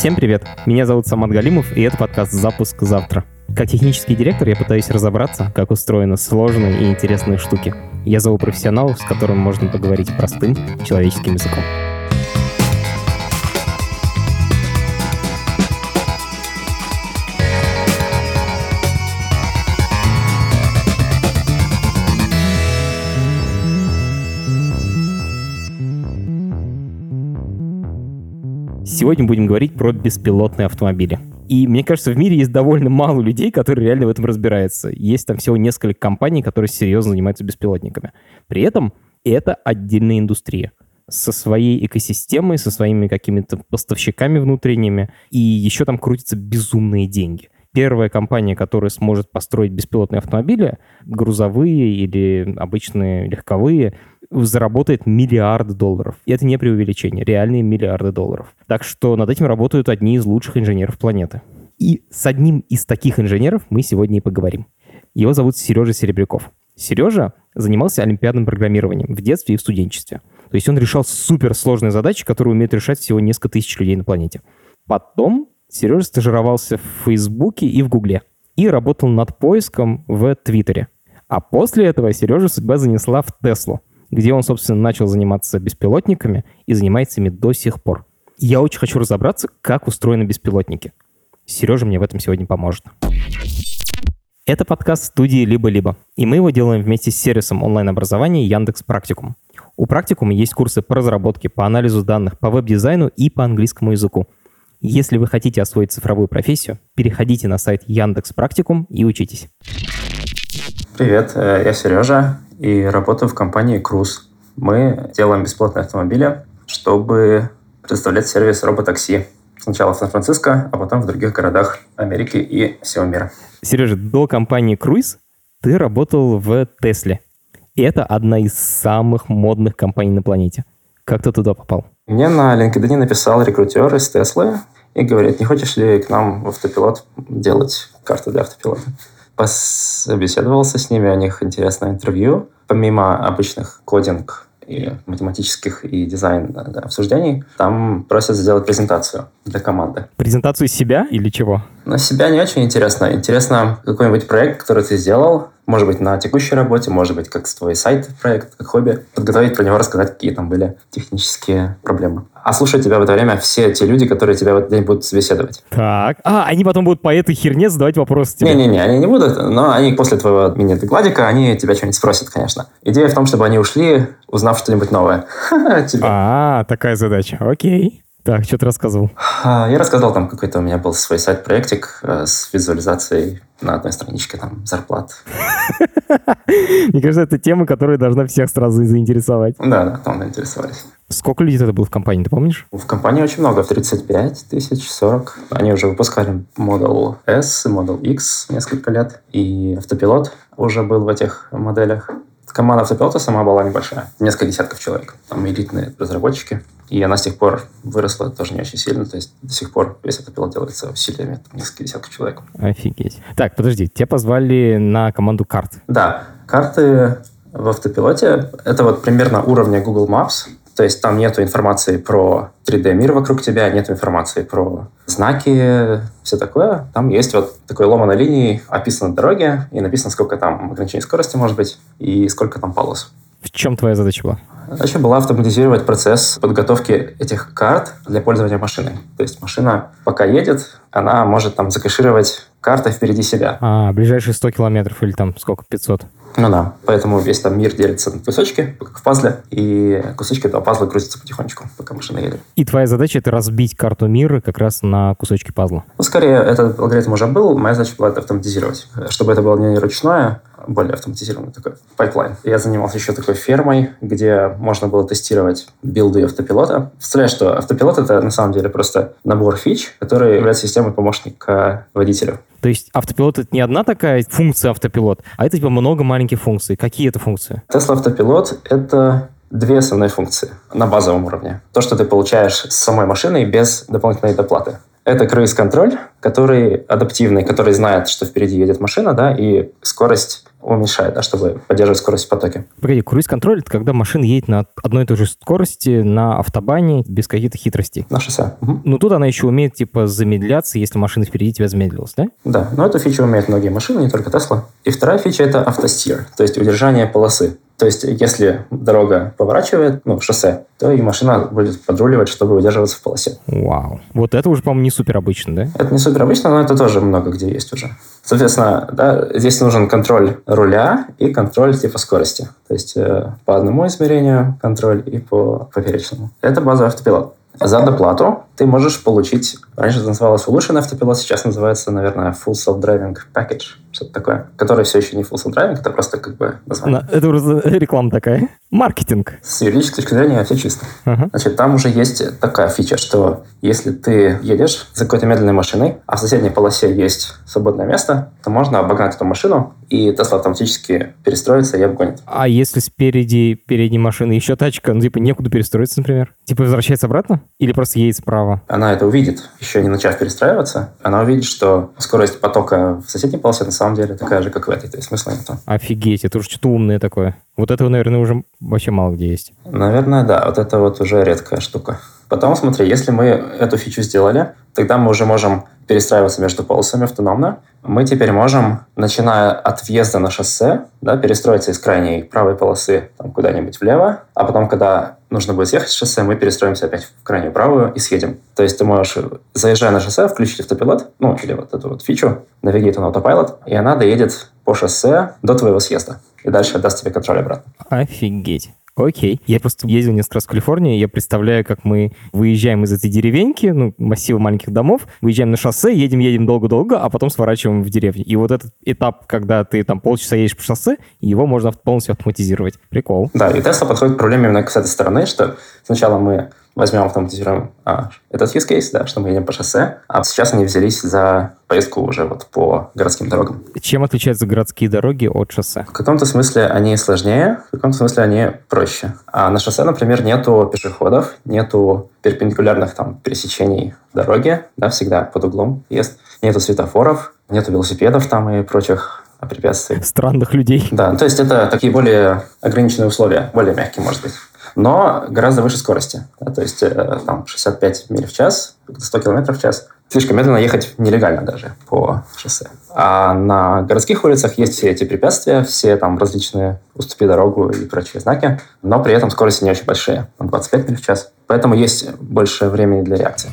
Всем привет! Меня зовут Самат Галимов, и это подкаст «Запуск завтра». Как технический директор я пытаюсь разобраться, как устроены сложные и интересные штуки. Я зову профессионалов, с которыми можно поговорить простым человеческим языком. Сегодня будем говорить про беспилотные автомобили. И мне кажется, в мире есть довольно мало людей, которые реально в этом разбираются. Есть там всего несколько компаний, которые серьезно занимаются беспилотниками. При этом это отдельная индустрия со своей экосистемой, со своими какими-то поставщиками внутренними, и еще там крутятся безумные деньги. Первая компания, которая сможет построить беспилотные автомобили, грузовые или обычные легковые, заработает миллиарды долларов. И это не преувеличение, реальные миллиарды долларов. Так что над этим работают одни из лучших инженеров планеты. И с одним из таких инженеров мы сегодня и поговорим. Его зовут Сережа Серебряков. Сережа занимался олимпиадным программированием в детстве и в студенчестве. То есть он решал суперсложные задачи, которые умеют решать всего несколько тысяч людей на планете. Потом Сережа стажировался в Фейсбуке и в Гугле. И работал над поиском в Твиттере. А после этого Сережа судьба занесла в Теслу где он, собственно, начал заниматься беспилотниками и занимается ими до сих пор. Я очень хочу разобраться, как устроены беспилотники. Сережа мне в этом сегодня поможет. Это подкаст студии «Либо-либо», и мы его делаем вместе с сервисом онлайн-образования Яндекс Практикум. У Практикума есть курсы по разработке, по анализу данных, по веб-дизайну и по английскому языку. Если вы хотите освоить цифровую профессию, переходите на сайт Яндекс Практикум и учитесь. Привет, э, я Сережа и работаю в компании Cruise. Мы делаем бесплатные автомобили, чтобы предоставлять сервис роботакси. Сначала в Сан-Франциско, а потом в других городах Америки и всего мира. Сережа, до компании Cruise ты работал в Тесле. И это одна из самых модных компаний на планете. Как ты туда попал? Мне на LinkedIn написал рекрутер из Теслы и говорит, не хочешь ли к нам в автопилот делать карту для автопилота? Побеседовался с ними, у них интересное интервью. Помимо обычных кодинг и математических и дизайн да, обсуждений, там просят сделать презентацию для команды. Презентацию себя или чего? На себя не очень интересно. Интересно какой-нибудь проект, который ты сделал, может быть, на текущей работе, может быть, как твой сайт, проект, как хобби, подготовить про него, рассказать, какие там были технические проблемы. А слушать тебя в это время все те люди, которые тебя в этот день будут собеседовать. Так. А, они потом будут по этой херне задавать вопросы тебе? Не-не-не, они не будут, но они после твоего мини-докладика, они тебя что-нибудь спросят, конечно. Идея в том, чтобы они ушли, узнав что-нибудь новое. А, такая задача. Окей. Так, что ты рассказывал? А, я рассказал, там какой-то у меня был свой сайт-проектик э, с визуализацией на одной страничке там зарплат. Мне кажется, это тема, которая должна всех сразу заинтересовать. Да, да, там заинтересовались. Сколько людей тогда было в компании, ты помнишь? В компании очень много, в 35 тысяч, 40. Они уже выпускали Model S, Model X несколько лет, и автопилот уже был в этих моделях. Команда автопилота сама была небольшая, несколько десятков человек. Там элитные разработчики. И она с тех пор выросла тоже не очень сильно. То есть до сих пор весь автопилот делается усилиями там, несколько десятков человек. Офигеть. Так, подожди, тебя позвали на команду карт. Да, карты в автопилоте — это вот примерно уровня Google Maps. То есть там нету информации про 3D-мир вокруг тебя, нет информации про знаки, все такое. Там есть вот такой ломаной линии, описаны дороги, и написано, сколько там ограничений скорости может быть, и сколько там полос. В чем твоя задача была? Задача была автоматизировать процесс подготовки этих карт для пользования машиной. То есть машина, пока едет, она может там закэшировать картой впереди себя. А, ближайшие 100 километров или там сколько, 500? Ну да, поэтому весь там мир делится на кусочки, как в пазле, и кусочки этого пазла грузятся потихонечку, пока машина едет. И твоя задача — это разбить карту мира как раз на кусочки пазла? Ну, скорее, этот алгоритм уже был, моя задача была это автоматизировать, чтобы это было не ручное, более автоматизированный такой pipeline. Я занимался еще такой фермой, где можно было тестировать билды автопилота. Представляешь, что автопилот — это на самом деле просто набор фич, который является системой помощника водителю. То есть автопилот — это не одна такая функция автопилот, а это типа много маленьких функций. Какие это функции? Tesla автопилот — это две основные функции на базовом уровне. То, что ты получаешь с самой машиной без дополнительной доплаты. Это круиз-контроль, который адаптивный, который знает, что впереди едет машина, да, и скорость уменьшает, да, чтобы поддерживать скорость в потоке. Погоди, круиз-контроль — это когда машина едет на одной и той же скорости на автобане без каких-то хитростей. На шоссе. Угу. Ну, тут она еще умеет, типа, замедляться, если машина впереди тебя замедлилась, да? Да, но эту фичу умеют многие машины, не только Tesla. И вторая фича — это автостир, то есть удержание полосы. То есть, если дорога поворачивает, ну, в шоссе, то и машина будет подруливать, чтобы удерживаться в полосе. Вау. Вот это уже, по-моему, не супер обычно, да? Это не супер обычно, но это тоже много где есть уже. Соответственно, да, здесь нужен контроль руля и контроль типа скорости. То есть э, по одному измерению контроль и по поперечному. Это базовый автопилот. За доплату ты можешь получить, раньше это называлось улучшенный автопилот, сейчас называется, наверное, Full Self-Driving Package, что-то такое, который все еще не Full Self-Driving, это просто как бы название. Это уже реклама такая. Маркетинг. С юридической точки зрения все чисто. Uh-huh. Значит, там уже есть такая фича, что если ты едешь за какой-то медленной машиной, а в соседней полосе есть свободное место, то можно обогнать эту машину, и Тесла автоматически перестроится и обгонит. А если спереди передней машины еще тачка, ну, типа, некуда перестроиться, например? Типа, возвращается обратно? Или просто едет справа? Она это увидит, еще не начав перестраиваться. Она увидит, что скорость потока в соседней полосе на самом деле такая же, как в этой, то есть смысла нету. Офигеть, это уже что-то умное такое. Вот этого, наверное, уже вообще мало где есть. Наверное, да. Вот это вот уже редкая штука. Потом, смотри, если мы эту фичу сделали, тогда мы уже можем перестраиваться между полосами автономно. Мы теперь можем, начиная от въезда на шоссе, да, перестроиться из крайней правой полосы там, куда-нибудь влево, а потом, когда нужно будет съехать с шоссе, мы перестроимся опять в крайнюю правую и съедем. То есть ты можешь, заезжая на шоссе, включить автопилот, ну, или вот эту вот фичу, Navigate on Autopilot, и она доедет по шоссе до твоего съезда. И дальше отдаст тебе контроль обратно. Офигеть. Окей. Я просто ездил несколько раз в Калифорнию, я представляю, как мы выезжаем из этой деревеньки, ну, массива маленьких домов, выезжаем на шоссе, едем-едем долго-долго, а потом сворачиваем в деревню. И вот этот этап, когда ты там полчаса едешь по шоссе, его можно полностью автоматизировать. Прикол. Да, и Tesla подходит к проблеме именно с этой стороны, что сначала мы возьмем, автоматизируем а, этот use case, да, что мы едем по шоссе, а сейчас они взялись за поездку уже вот по городским дорогам. Чем отличаются городские дороги от шоссе? В каком-то смысле они сложнее, в каком-то смысле они проще. А на шоссе, например, нету пешеходов, нету перпендикулярных там пересечений дороги, да, всегда под углом есть, нету светофоров, нету велосипедов там и прочих препятствий. Странных людей. Да, то есть это такие более ограниченные условия, более мягкие, может быть но гораздо выше скорости. Да, то есть э, там 65 миль в час, 100 километров в час. Слишком медленно ехать нелегально даже по шоссе. А на городских улицах есть все эти препятствия, все там различные уступи дорогу и прочие знаки, но при этом скорости не очень большие, 25 миль в час. Поэтому есть больше времени для реакции.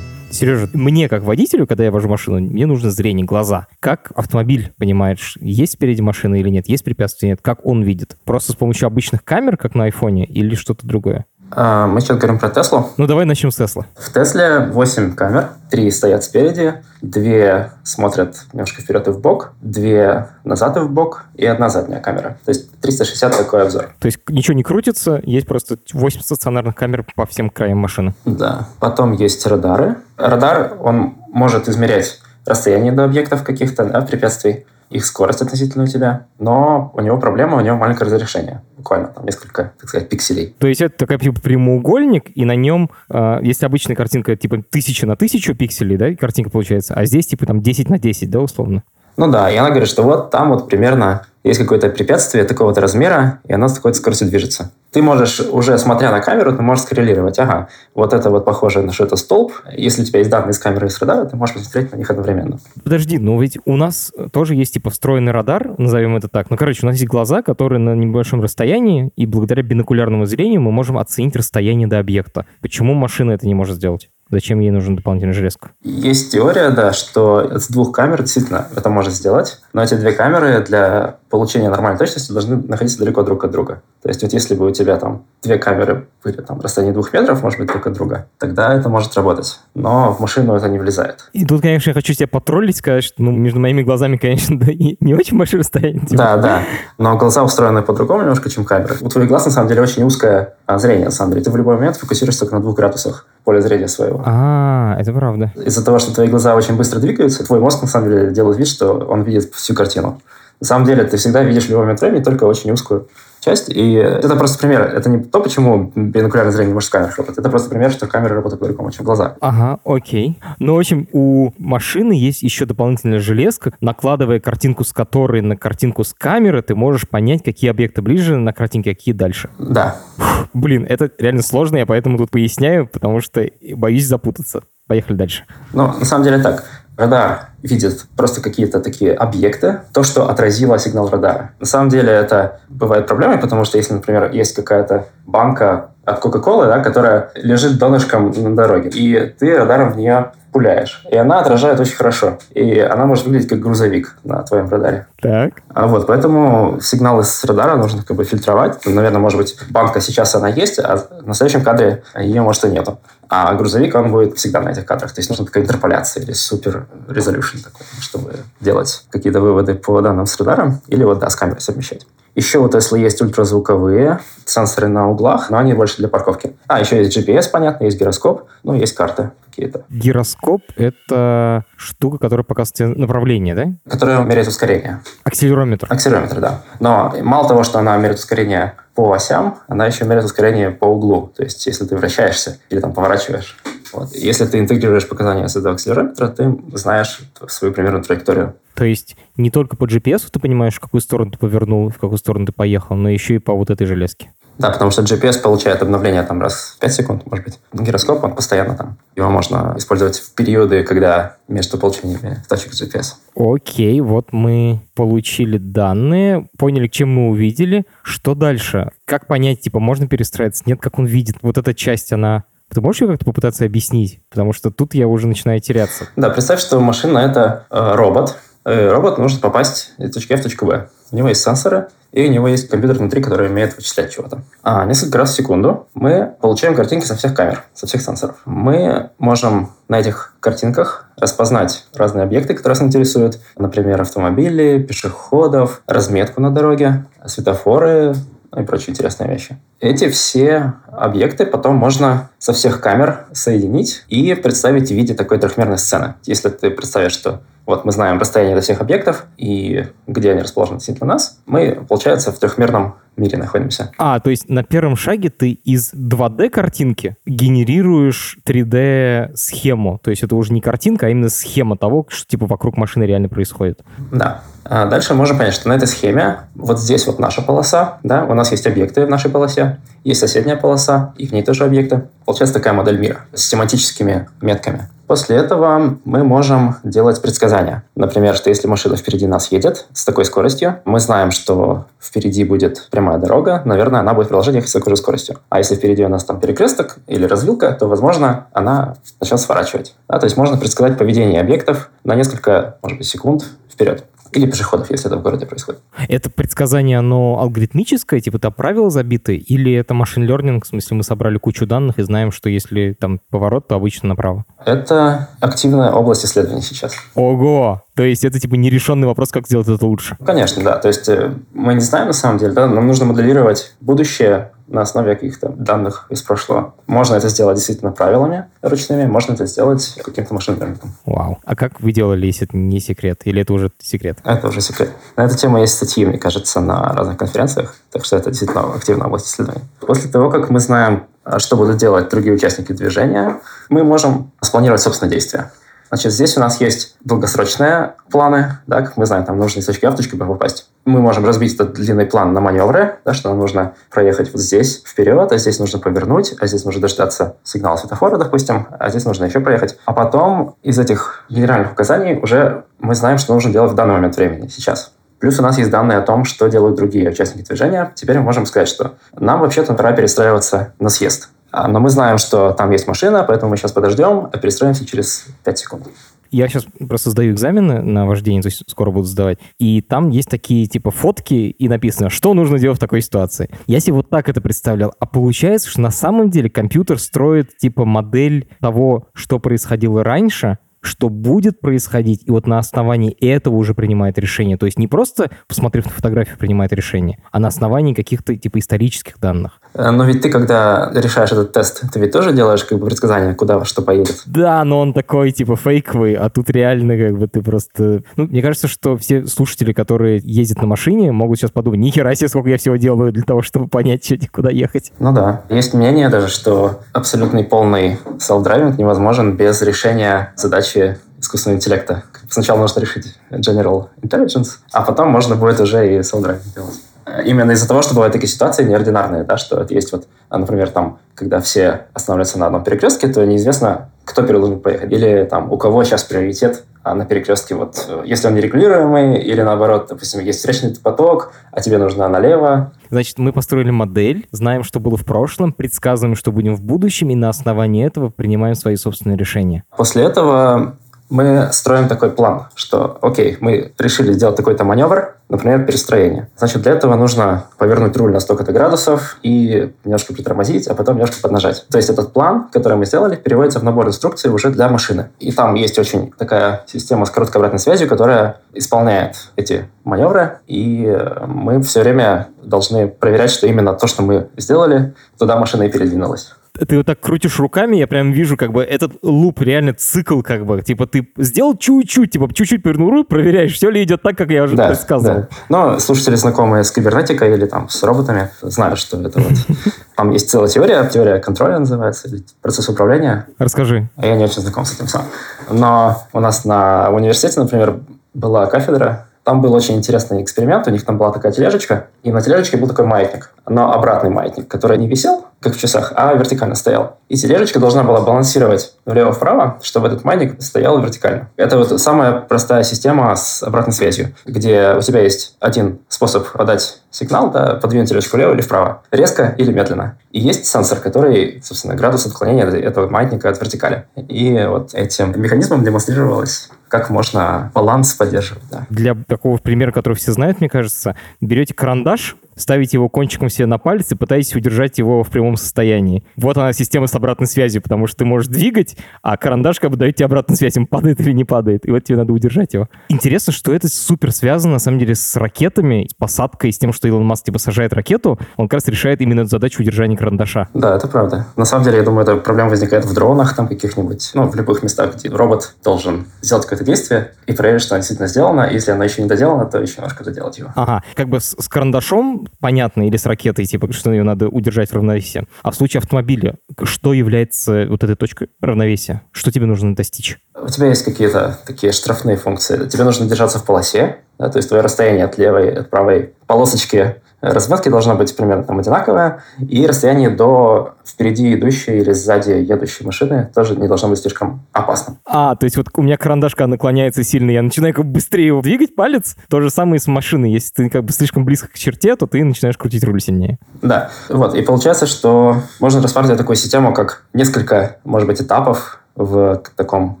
Сережа, мне как водителю, когда я вожу машину, мне нужно зрение, глаза. Как автомобиль понимает, есть спереди машина или нет, есть препятствия, нет, как он видит? Просто с помощью обычных камер, как на айфоне, или что-то другое? А, мы сейчас говорим про Теслу. Ну, давай начнем с Тесла. В Тесле 8 камер. Три стоят спереди, две смотрят немножко вперед и в бок, две назад и в бок, и одна задняя камера. То есть 360 такой обзор. То есть ничего не крутится, есть просто 8 стационарных камер по всем краям машины. Да. Потом есть радары. Радар, он может измерять расстояние до объектов каких-то, да, препятствий их скорость относительно у тебя, но у него проблема, у него маленькое разрешение, буквально там несколько, так сказать, пикселей. То есть это такой типа прямоугольник, и на нем, э, если обычная картинка типа тысяча на тысячу пикселей, да, картинка получается, а здесь типа там 10 на 10, да, условно? Ну да, и она говорит, что вот там вот примерно есть какое-то препятствие такого-то размера, и оно с такой-то скоростью движется. Ты можешь, уже смотря на камеру, ты можешь скоррелировать. Ага, вот это вот похоже на что это столб. Если у тебя есть данные с камеры и с радара, ты можешь посмотреть на них одновременно. Подожди, но ведь у нас тоже есть типа встроенный радар, назовем это так. Ну, короче, у нас есть глаза, которые на небольшом расстоянии, и благодаря бинокулярному зрению мы можем оценить расстояние до объекта. Почему машина это не может сделать? Зачем ей нужен дополнительный железка? Есть теория, да, что с двух камер действительно это может сделать, но эти две камеры для получения нормальной точности должны находиться далеко друг от друга. То есть вот если бы у тебя там две камеры были там расстояние двух метров, может быть, друг от друга, тогда это может работать. Но в машину это не влезает. И тут, конечно, я хочу тебя потроллить, сказать, что ну, между моими глазами, конечно, да, и не очень большое расстояние. Типа. Да, да. Но глаза устроены по-другому немножко, чем камеры. У твоих глаз, на самом деле, очень узкое а, зрение, на самом деле. Ты в любой момент фокусируешься только на двух градусах поля зрения своего. А, это правда. Из-за того, что твои глаза очень быстро двигаются, твой мозг, на самом деле, делает вид, что он видит всю картину. На самом деле ты всегда видишь в любой момент времени только очень узкую часть. И это просто пример. Это не то, почему бинокулярное зрение не может с камерой работать. Это просто пример, что камера работает по-другому, чем глаза. Ага, окей. Ну, в общем, у машины есть еще дополнительная железка. Накладывая картинку с которой на картинку с камеры, ты можешь понять, какие объекты ближе на картинке, а какие дальше. Да. Фух, блин, это реально сложно, я поэтому тут поясняю, потому что боюсь запутаться. Поехали дальше. Ну, на самом деле так. Радар видит просто какие-то такие объекты, то, что отразило сигнал радара. На самом деле это бывает проблемой, потому что если, например, есть какая-то банка от Кока-Колы, да, которая лежит донышком на дороге, и ты радаром в нее пуляешь. И она отражает очень хорошо. И она может выглядеть как грузовик на твоем радаре. Так. А вот, поэтому сигналы с радара нужно как бы фильтровать. Наверное, может быть, банка сейчас она есть, а на следующем кадре ее, может, и нету. А грузовик, он будет всегда на этих кадрах. То есть нужна такая интерполяция или супер резолюшн такой, чтобы делать какие-то выводы по данным с радаром или вот, да, с камерой совмещать. Еще у Tesla есть ультразвуковые сенсоры на углах, но они больше для парковки. А, еще есть GPS, понятно, есть гироскоп, ну, есть карты какие-то. Гироскоп — это штука, которая показывает направление, да? Которая меряет ускорение. Акселерометр. Акселерометр, да. Но мало того, что она меряет ускорение по осям, она еще меряет ускорение по углу. То есть, если ты вращаешься или там поворачиваешь. Вот. Если ты интегрируешь показания с этого акселерометра, ты знаешь свою примерную траекторию. То есть не только по GPS ты понимаешь, в какую сторону ты повернул, в какую сторону ты поехал, но еще и по вот этой железке. Да, потому что GPS получает обновление там раз в 5 секунд, может быть. Гироскоп, он постоянно там. Его можно использовать в периоды, когда между получениями точек GPS. Окей, вот мы получили данные, поняли, к чему мы увидели. Что дальше? Как понять, типа, можно перестраиваться? Нет, как он видит? Вот эта часть, она ты можешь ее как-то попытаться объяснить? Потому что тут я уже начинаю теряться. Да, представь, что машина — это э, робот. Э, робот может попасть из точки А в точку Б. У него есть сенсоры, и у него есть компьютер внутри, который умеет вычислять чего-то. А несколько раз в секунду мы получаем картинки со всех камер, со всех сенсоров. Мы можем на этих картинках распознать разные объекты, которые нас интересуют. Например, автомобили, пешеходов, разметку на дороге, светофоры, ну и прочие интересные вещи. Эти все объекты потом можно со всех камер соединить и представить в виде такой трехмерной сцены. Если ты представишь, что вот мы знаем расстояние до всех объектов и где они расположены относительно нас, мы, получается, в трехмерном мире находимся. А, то есть на первом шаге ты из 2D-картинки генерируешь 3D-схему. То есть это уже не картинка, а именно схема того, что типа вокруг машины реально происходит. Да. А дальше можем понять, что на этой схеме вот здесь вот наша полоса, да, у нас есть объекты в нашей полосе, есть соседняя полоса, и в ней тоже объекты. Получается такая модель мира с тематическими метками. После этого мы можем делать предсказания. Например, что если машина впереди нас едет с такой скоростью, мы знаем, что впереди будет прямая дорога, наверное, она будет продолжать ехать с такой же скоростью. А если впереди у нас там перекресток или развилка, то, возможно, она начнет сворачивать. Да, то есть можно предсказать поведение объектов на несколько, может быть, секунд вперед. Или пешеходов, если это в городе происходит. Это предсказание, оно алгоритмическое, типа там правила забиты, или это машин learning, в смысле мы собрали кучу данных и знаем, что если там поворот, то обычно направо? Это активная область исследований сейчас. Ого! То есть это типа нерешенный вопрос, как сделать это лучше? Конечно, да. То есть э, мы не знаем на самом деле, да, нам нужно моделировать будущее на основе каких-то данных из прошлого. Можно это сделать действительно правилами ручными, можно это сделать каким-то машинным Вау. А как вы делали, если это не секрет? Или это уже секрет? Это уже секрет. На эту тему есть статьи, мне кажется, на разных конференциях, так что это действительно активная область исследований. После того, как мы знаем, что будут делать другие участники движения, мы можем спланировать собственные действия. Значит, здесь у нас есть долгосрочные планы, да, как мы знаем, там нужно из точки А в точку Б попасть. Мы можем разбить этот длинный план на маневры, да, что нам нужно проехать вот здесь вперед, а здесь нужно повернуть, а здесь нужно дождаться сигнала светофора, допустим, а здесь нужно еще проехать. А потом из этих генеральных указаний уже мы знаем, что нужно делать в данный момент времени, сейчас. Плюс у нас есть данные о том, что делают другие участники движения. Теперь мы можем сказать, что нам вообще-то пора перестраиваться на съезд. А, но мы знаем, что там есть машина, поэтому мы сейчас подождем, а перестроимся через 5 секунд. Я сейчас просто сдаю экзамены на вождение, то есть скоро буду сдавать, и там есть такие типа фотки, и написано, что нужно делать в такой ситуации. Я себе вот так это представлял. А получается, что на самом деле компьютер строит типа модель того, что происходило раньше, что будет происходить, и вот на основании этого уже принимает решение. То есть не просто, посмотрев на фотографию, принимает решение, а на основании каких-то типа исторических данных. Э, но ведь ты, когда решаешь этот тест, ты ведь тоже делаешь как бы предсказание, куда что поедет? Да, но он такой типа фейковый, а тут реально как бы ты просто... Ну, мне кажется, что все слушатели, которые ездят на машине, могут сейчас подумать, нихера себе, сколько я всего делаю для того, чтобы понять, что, куда ехать. Ну да. Есть мнение даже, что абсолютный полный self-driving невозможен без решения задачи искусственного интеллекта. Сначала нужно решить General Intelligence, а потом можно будет уже и self-driving делать. Именно из-за того, что бывают такие ситуации неординарные, да, что есть вот, например, там, когда все останавливаются на одном перекрестке, то неизвестно, кто первый должен поехать. Или там, у кого сейчас приоритет а на перекрестке, вот, если он нерегулируемый, или наоборот, допустим, есть встречный поток, а тебе нужно налево. Значит, мы построили модель, знаем, что было в прошлом, предсказываем, что будем в будущем, и на основании этого принимаем свои собственные решения. После этого мы строим такой план, что, окей, мы решили сделать такой-то маневр, например, перестроение. Значит, для этого нужно повернуть руль на столько-то градусов и немножко притормозить, а потом немножко поднажать. То есть этот план, который мы сделали, переводится в набор инструкций уже для машины. И там есть очень такая система с короткой обратной связью, которая исполняет эти маневры, и мы все время должны проверять, что именно то, что мы сделали, туда машина и передвинулась ты вот так крутишь руками, я прям вижу как бы этот луп, реально цикл как бы. Типа ты сделал чуть-чуть, типа чуть-чуть повернул руль, проверяешь, все ли идет так, как я уже да, предсказывал. Да. Но слушатели, знакомые с кибернетикой или там с роботами, знают, что это вот... Там есть целая теория, теория контроля называется, или процесс управления. Расскажи. Я не очень знаком с этим сам. Но у нас на университете, например, была кафедра там был очень интересный эксперимент. У них там была такая тележечка, и на тележечке был такой маятник, но обратный маятник, который не висел, как в часах, а вертикально стоял. И тележечка должна была балансировать влево-вправо, чтобы этот маятник стоял вертикально. Это вот самая простая система с обратной связью, где у тебя есть один способ подать сигнал, да, подвинуть тележку влево или вправо, резко или медленно. И есть сенсор, который, собственно, градус отклонения этого маятника от вертикали. И вот этим механизмом демонстрировалось как можно баланс поддерживать. Да. Для такого примера, который все знают, мне кажется, берете карандаш, ставите его кончиком себе на палец и пытаетесь удержать его в прямом состоянии. Вот она система с обратной связью, потому что ты можешь двигать, а карандаш как бы дает тебе обратную связь, он падает или не падает. И вот тебе надо удержать его. Интересно, что это супер связано, на самом деле, с ракетами, с посадкой, с тем, что Илон Маск типа сажает ракету. Он как раз решает именно эту задачу удержания карандаша. Да, это правда. На самом деле, я думаю, эта проблема возникает в дронах там каких-нибудь, ну, в любых местах, где робот должен сделать какое-то действие и проверить, что оно действительно сделано. Если оно еще не доделано, то еще немножко доделать его. Ага, как бы с, с карандашом понятно, или с ракетой, типа, что ее надо удержать в равновесии. А в случае автомобиля, что является вот этой точкой равновесия? Что тебе нужно достичь? У тебя есть какие-то такие штрафные функции. Тебе нужно держаться в полосе, да, то есть твое расстояние от левой, от правой полосочки разметки должно быть примерно там одинаковое, и расстояние до впереди идущей или сзади едущей машины тоже не должно быть слишком опасным. А, то есть вот у меня карандашка наклоняется сильно, я начинаю как бы быстрее его двигать палец. То же самое и с машиной. Если ты как бы слишком близко к черте, то ты начинаешь крутить руль сильнее. Да, вот. И получается, что можно рассматривать такую систему, как несколько, может быть, этапов в таком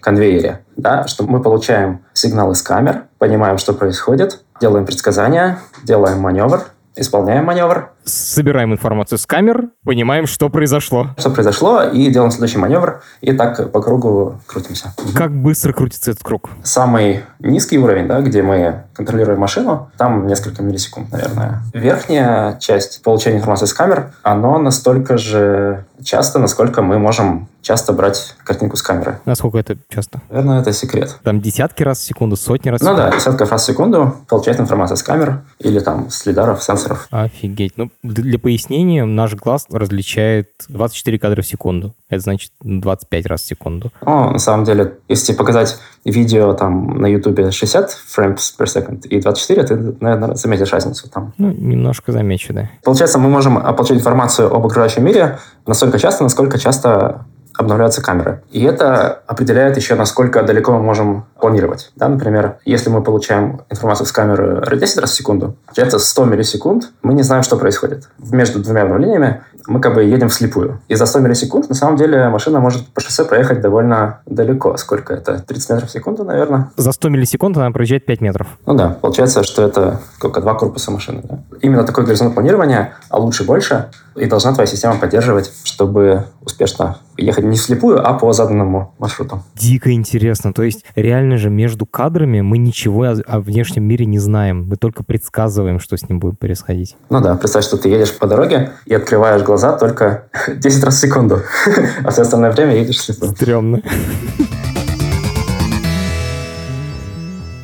конвейере, да, что мы получаем сигналы с камер, понимаем, что происходит, делаем предсказания, делаем маневр, исполняем маневр. Собираем информацию с камер, понимаем, что произошло. Что произошло, и делаем следующий маневр, и так по кругу крутимся. Как быстро крутится этот круг? Самый низкий уровень, да, где мы контролируем машину, там несколько миллисекунд, наверное. Верхняя часть получения информации с камер, оно настолько же часто, насколько мы можем часто брать картинку с камеры. Насколько это часто? Наверное, это секрет. Там десятки раз в секунду, сотни раз в секунду? Ну да, десятка раз в секунду получает информация с камер или там с лидаров, сенсоров. Офигеть. Ну, для пояснения, наш глаз различает 24 кадра в секунду. Это значит 25 раз в секунду. О, на самом деле, если показать видео там на YouTube 60 frames per second и 24, ты, наверное, заметишь разницу там. Ну, немножко замечу, да. Получается, мы можем получать информацию об окружающем мире настолько часто, насколько часто обновляются камеры. И это определяет еще, насколько далеко мы можем планировать. Да, например, если мы получаем информацию с камеры 10 раз в секунду, получается 100 миллисекунд, мы не знаем, что происходит. Между двумя обновлениями мы как бы едем вслепую. И за 100 миллисекунд, на самом деле, машина может по шоссе проехать довольно далеко. Сколько это? 30 метров в секунду, наверное? За 100 миллисекунд она проезжает 5 метров. Ну да, получается, что это сколько, два корпуса машины. Да? Именно такой горизонт планирования, а лучше больше, и должна твоя система поддерживать, чтобы успешно ехать не вслепую, а по заданному маршруту. Дико интересно. То есть реально же между кадрами мы ничего о, о внешнем мире не знаем. Мы только предсказываем, что с ним будет происходить. Ну да, представь, что ты едешь по дороге и открываешь глаза только 10 раз в секунду, а все остальное время едешь вслепую. Стремно.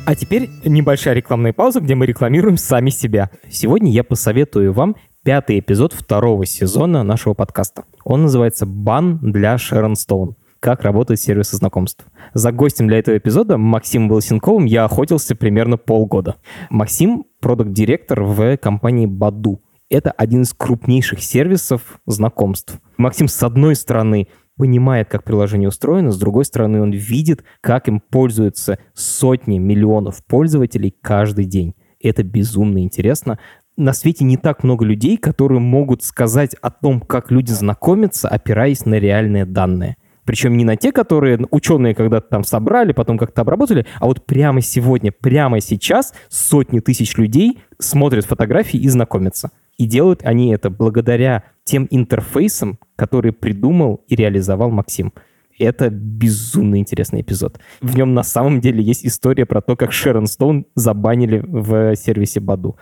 А теперь небольшая рекламная пауза, где мы рекламируем сами себя. Сегодня я посоветую вам пятый эпизод второго сезона нашего подкаста. Он называется «Бан для Шерон Стоун» как работает сервис знакомств. За гостем для этого эпизода Максимом Волосенковым я охотился примерно полгода. Максим — продукт-директор в компании Баду. Это один из крупнейших сервисов знакомств. Максим, с одной стороны, понимает, как приложение устроено, с другой стороны, он видит, как им пользуются сотни миллионов пользователей каждый день. Это безумно интересно на свете не так много людей, которые могут сказать о том, как люди знакомятся, опираясь на реальные данные. Причем не на те, которые ученые когда-то там собрали, потом как-то обработали, а вот прямо сегодня, прямо сейчас сотни тысяч людей смотрят фотографии и знакомятся. И делают они это благодаря тем интерфейсам, которые придумал и реализовал Максим. Это безумно интересный эпизод. В нем на самом деле есть история про то, как Шерон Стоун забанили в сервисе Баду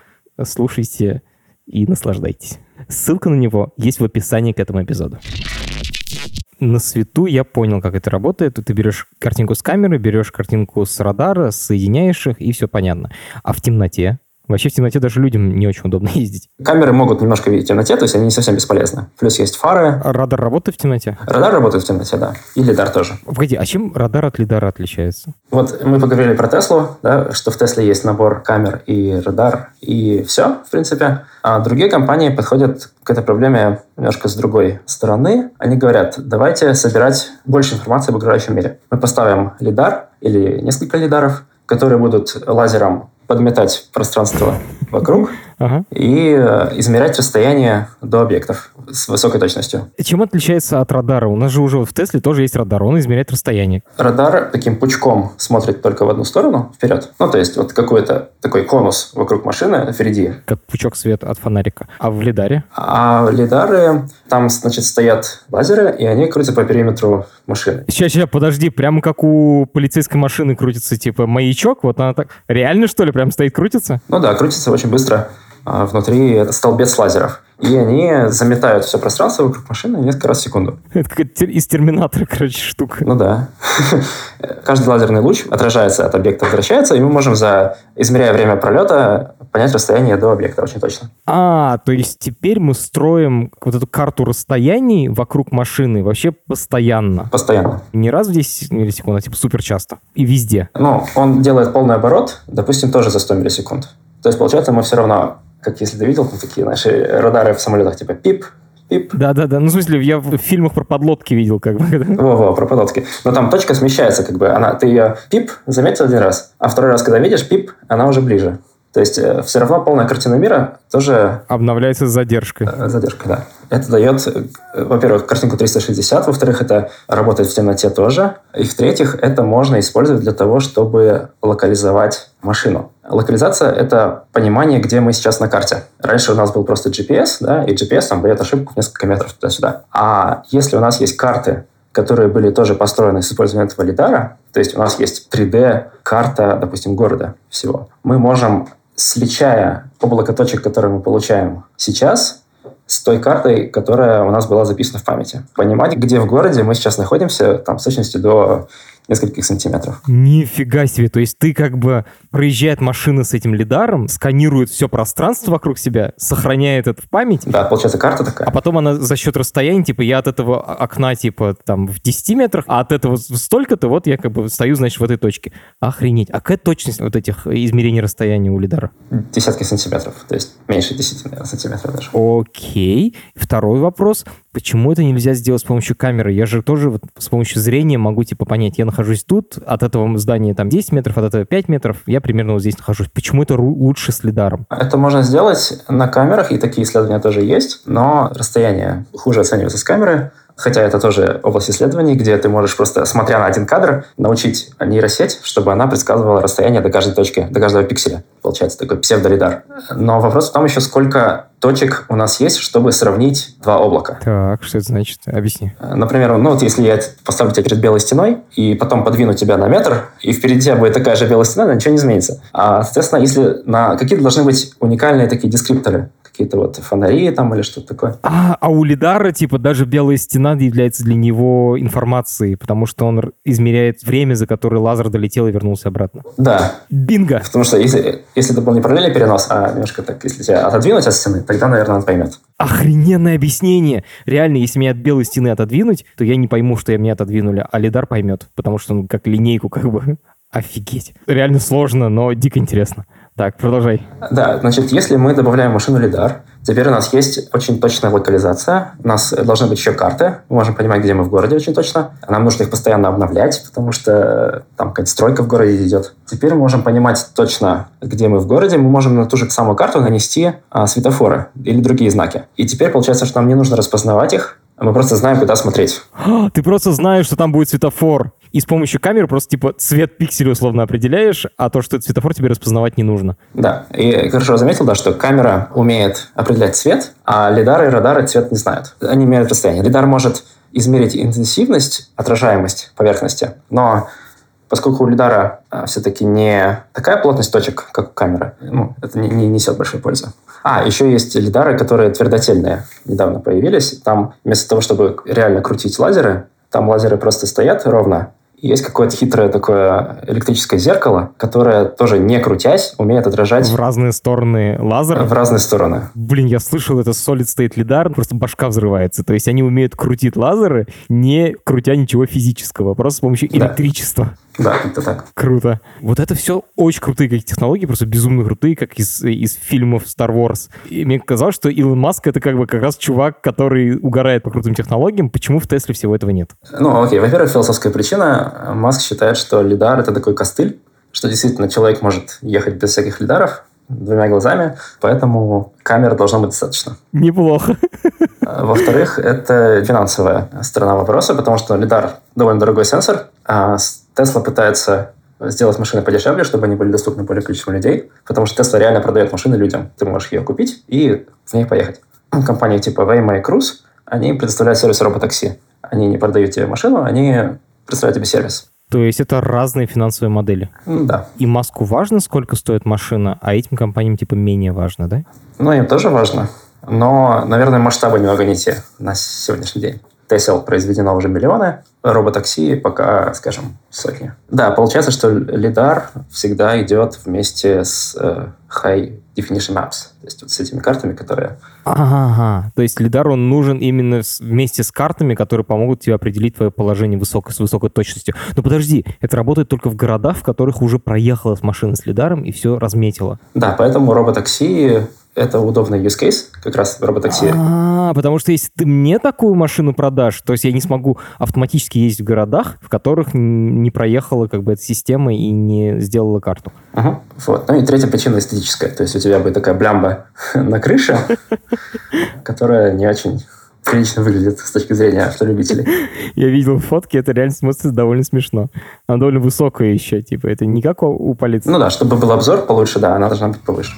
слушайте и наслаждайтесь. Ссылка на него есть в описании к этому эпизоду. На свету я понял, как это работает. Ты берешь картинку с камеры, берешь картинку с радара, соединяешь их, и все понятно. А в темноте Вообще в темноте даже людям не очень удобно ездить. Камеры могут немножко видеть в темноте, то есть они не совсем бесполезны. Плюс есть фары. А радар работает в темноте? Радар работает в темноте, да. И лидар тоже. Погоди, а чем радар от лидара отличается? Вот мы поговорили про Теслу, да, что в Тесле есть набор камер и радар, и все, в принципе. А другие компании подходят к этой проблеме немножко с другой стороны. Они говорят, давайте собирать больше информации об окружающем мире. Мы поставим лидар или несколько лидаров, которые будут лазером подметать пространство вокруг ага. и э, измерять расстояние до объектов с высокой точностью. Чем отличается от радара? У нас же уже в Тесле тоже есть радар, он измеряет расстояние. Радар таким пучком смотрит только в одну сторону, вперед. Ну, то есть вот какой-то такой конус вокруг машины впереди. Как пучок света от фонарика. А в лидаре? А в лидаре там, значит, стоят лазеры, и они крутятся по периметру машины. Сейчас, сейчас, подожди, прямо как у полицейской машины крутится, типа, маячок, вот она так... Реально, что ли, прям стоит, крутится? Ну да, крутится очень быстро. А внутри столбец лазеров. И они заметают все пространство вокруг машины несколько раз в секунду. Это как из терминатора, короче, штука. Ну да. Каждый лазерный луч отражается от объекта, возвращается, и мы можем, за, измеряя время пролета, понять расстояние до объекта очень точно. А, то есть теперь мы строим вот эту карту расстояний вокруг машины вообще постоянно? Постоянно. Не раз в 10 миллисекунд, а типа супер часто. И везде. Ну, он делает полный оборот, допустим, тоже за 100 миллисекунд. То есть, получается, мы все равно как если ты видел, там такие наши радары в самолетах, типа пип, пип. Да-да-да, ну, в смысле, я в фильмах про подлодки видел, как бы. Во-во, про подлодки. Но там точка смещается, как бы, она, ты ее пип заметил один раз, а второй раз, когда видишь пип, она уже ближе. То есть э, все равно полная картина мира тоже... Обновляется с задержкой. Задержкой, да. Это дает, э, во-первых, картинку 360, во-вторых, это работает в темноте тоже, и в-третьих, это можно использовать для того, чтобы локализовать машину. Локализация — это понимание, где мы сейчас на карте. Раньше у нас был просто GPS, да, и GPS там дает ошибку в несколько метров туда-сюда. А если у нас есть карты, которые были тоже построены с использованием этого лидара, то есть у нас есть 3D-карта, допустим, города всего, мы можем, сличая облако точек, которые мы получаем сейчас, с той картой, которая у нас была записана в памяти. Понимать, где в городе мы сейчас находимся, там, с точностью до нескольких сантиметров. Нифига себе, то есть ты как бы проезжает машина с этим лидаром, сканирует все пространство вокруг себя, сохраняет это в памяти. Да, получается карта такая. А потом она за счет расстояния, типа я от этого окна типа там в 10 метрах, а от этого столько-то вот я как бы стою, значит, в этой точке. Охренеть. А какая точность вот этих измерений расстояния у лидара? Десятки сантиметров, то есть меньше 10 наверное, сантиметров даже. Окей. Второй вопрос. Почему это нельзя сделать с помощью камеры? Я же тоже вот с помощью зрения могу типа понять, я на нахожусь тут, от этого здания там 10 метров, от этого 5 метров, я примерно вот здесь нахожусь. Почему это лучше с лидаром? Это можно сделать на камерах, и такие исследования тоже есть, но расстояние хуже оценивается с камеры, Хотя это тоже область исследований, где ты можешь просто, смотря на один кадр, научить нейросеть, чтобы она предсказывала расстояние до каждой точки, до каждого пикселя. Получается такой псевдолидар. Но вопрос в том еще, сколько точек у нас есть, чтобы сравнить два облака. Так, что это значит? Объясни. Например, ну вот если я поставлю тебя перед белой стеной и потом подвину тебя на метр, и впереди тебя будет такая же белая стена, ничего не изменится. А, соответственно, если на какие-то должны быть уникальные такие дескрипторы, какие-то вот фонари там или что-то такое. А, а у лидара, типа, даже белая стена является для него информацией, потому что он измеряет время, за которое лазер долетел и вернулся обратно. Да. Бинго! Потому что если, если это был не параллельный перенос, а немножко так, если тебя отодвинуть от стены, тогда, наверное, он поймет. Охрененное объяснение! Реально, если меня от белой стены отодвинуть, то я не пойму, что меня отодвинули, а лидар поймет, потому что он как линейку как бы Офигеть. Реально сложно, но дико интересно. Так, продолжай. Да, значит, если мы добавляем машину лидар, теперь у нас есть очень точная локализация. У нас должны быть еще карты. Мы можем понимать, где мы в городе очень точно. Нам нужно их постоянно обновлять, потому что там какая-то стройка в городе идет. Теперь мы можем понимать точно, где мы в городе. Мы можем на ту же самую карту нанести а, светофоры или другие знаки. И теперь получается, что нам не нужно распознавать их, мы просто знаем, куда смотреть. Ты просто знаешь, что там будет светофор. И с помощью камеры просто типа цвет пикселя условно определяешь, а то, что это светофор, тебе распознавать не нужно. Да. И хорошо заметил, да, что камера умеет определять цвет, а лидары и радары цвет не знают. Они меряют расстояние. Лидар может измерить интенсивность, отражаемость поверхности, но поскольку у лидара а, все-таки не такая плотность точек, как у камеры, ну, это не, не несет большой пользы. А, еще есть лидары, которые твердотельные, недавно появились. Там вместо того, чтобы реально крутить лазеры, там лазеры просто стоят ровно, есть какое-то хитрое такое электрическое зеркало, которое тоже не крутясь умеет отражать... В разные стороны лазера? В разные стороны. Блин, я слышал, это Solid State LiDAR, просто башка взрывается. То есть они умеют крутить лазеры, не крутя ничего физического, просто с помощью электричества. Да. Да, это так. Круто. Вот это все очень крутые какие технологии, просто безумно крутые, как из, из фильмов Star Wars. И мне казалось, что Илон Маск это как бы как раз чувак, который угорает по крутым технологиям. Почему в Тесле всего этого нет? Ну, окей. Во-первых, философская причина. Маск считает, что лидар — это такой костыль, что действительно человек может ехать без всяких лидаров, двумя глазами, поэтому камер должно быть достаточно. Неплохо. Во-вторых, это финансовая сторона вопроса, потому что лидар довольно дорогой сенсор, а Тесла пытается сделать машины подешевле, чтобы они были доступны более количеству людей, потому что Tesla реально продает машины людям. Ты можешь ее купить и в ней поехать. Компании типа Waymo и Cruise, они предоставляют сервис роботакси. Они не продают тебе машину, они предоставляют тебе сервис. То есть это разные финансовые модели? Да. И Маску важно, сколько стоит машина, а этим компаниям типа менее важно, да? Ну, им тоже важно. Но, наверное, масштабы немного не те на сегодняшний день. Тесел произведено уже миллионы, роботакси пока, скажем, сотни. Да, получается, что лидар всегда идет вместе с э, High Definition Maps, то есть вот с этими картами, которые... Ага, то есть лидар, он нужен именно вместе с картами, которые помогут тебе определить твое положение высоко, с высокой точностью. Но подожди, это работает только в городах, в которых уже проехала машина с лидаром и все разметила. Да, поэтому роботакси это удобный use case, как раз роботакси. А, потому что если ты мне такую машину продашь, то есть я не смогу автоматически ездить в городах, в которых не проехала как бы эта система и не сделала карту. Ага, вот. Ну и третья причина эстетическая. То есть у тебя будет такая блямба на крыше, которая не очень прилично выглядит с точки зрения автолюбителей. Я видел фотки, это реально смотрится довольно смешно. Она довольно высокая еще, типа, это не как у полиции. Ну да, чтобы был обзор получше, да, она должна быть повыше.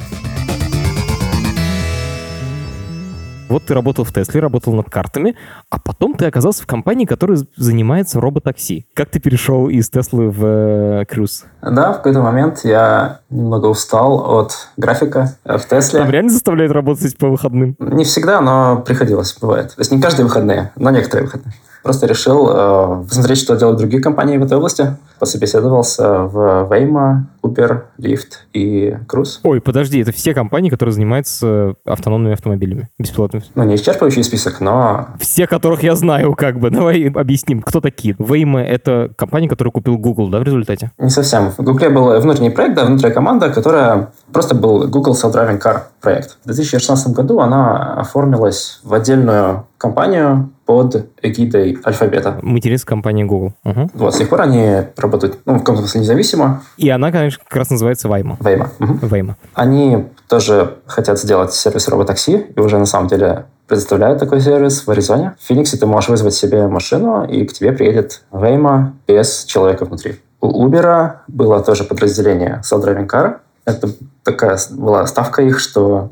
Вот ты работал в Тесле, работал над картами, а потом ты оказался в компании, которая занимается роботакси. Как ты перешел из Теслы в э, Cruise? Да, в какой-то момент я немного устал от графика в Тесле. Там реально заставляют работать по выходным? Не всегда, но приходилось, бывает. То есть не каждые выходные, но некоторые выходные. Просто решил э, посмотреть, что делают другие компании в этой области. Пособеседовался в Waymo, Uber, Lyft и Cruise. Ой, подожди, это все компании, которые занимаются автономными автомобилями, беспилотными? Ну, не исчерпывающий список, но... Все, которых я знаю, как бы. Давай объясним, кто такие. Waymo — это компания, которую купил Google, да, в результате? Не совсем. В Google был внутренний проект, да, внутренняя команда, которая просто был Google Self-Driving Car проект. В 2016 году она оформилась в отдельную компанию под эгидой алфабета. Материнская компания Google. Угу. Вот, с тех пор они работают, ну, в каком-то смысле независимо. И она, конечно, как раз называется Вайма. Вейма. Мгм. Вейма. Они тоже хотят сделать сервис роботакси, и уже на самом деле предоставляют такой сервис в Аризоне. В Фениксе ты можешь вызвать себе машину, и к тебе приедет Вейма без человека внутри. У Uber было тоже подразделение Self-Driving Car. Это такая была ставка их, что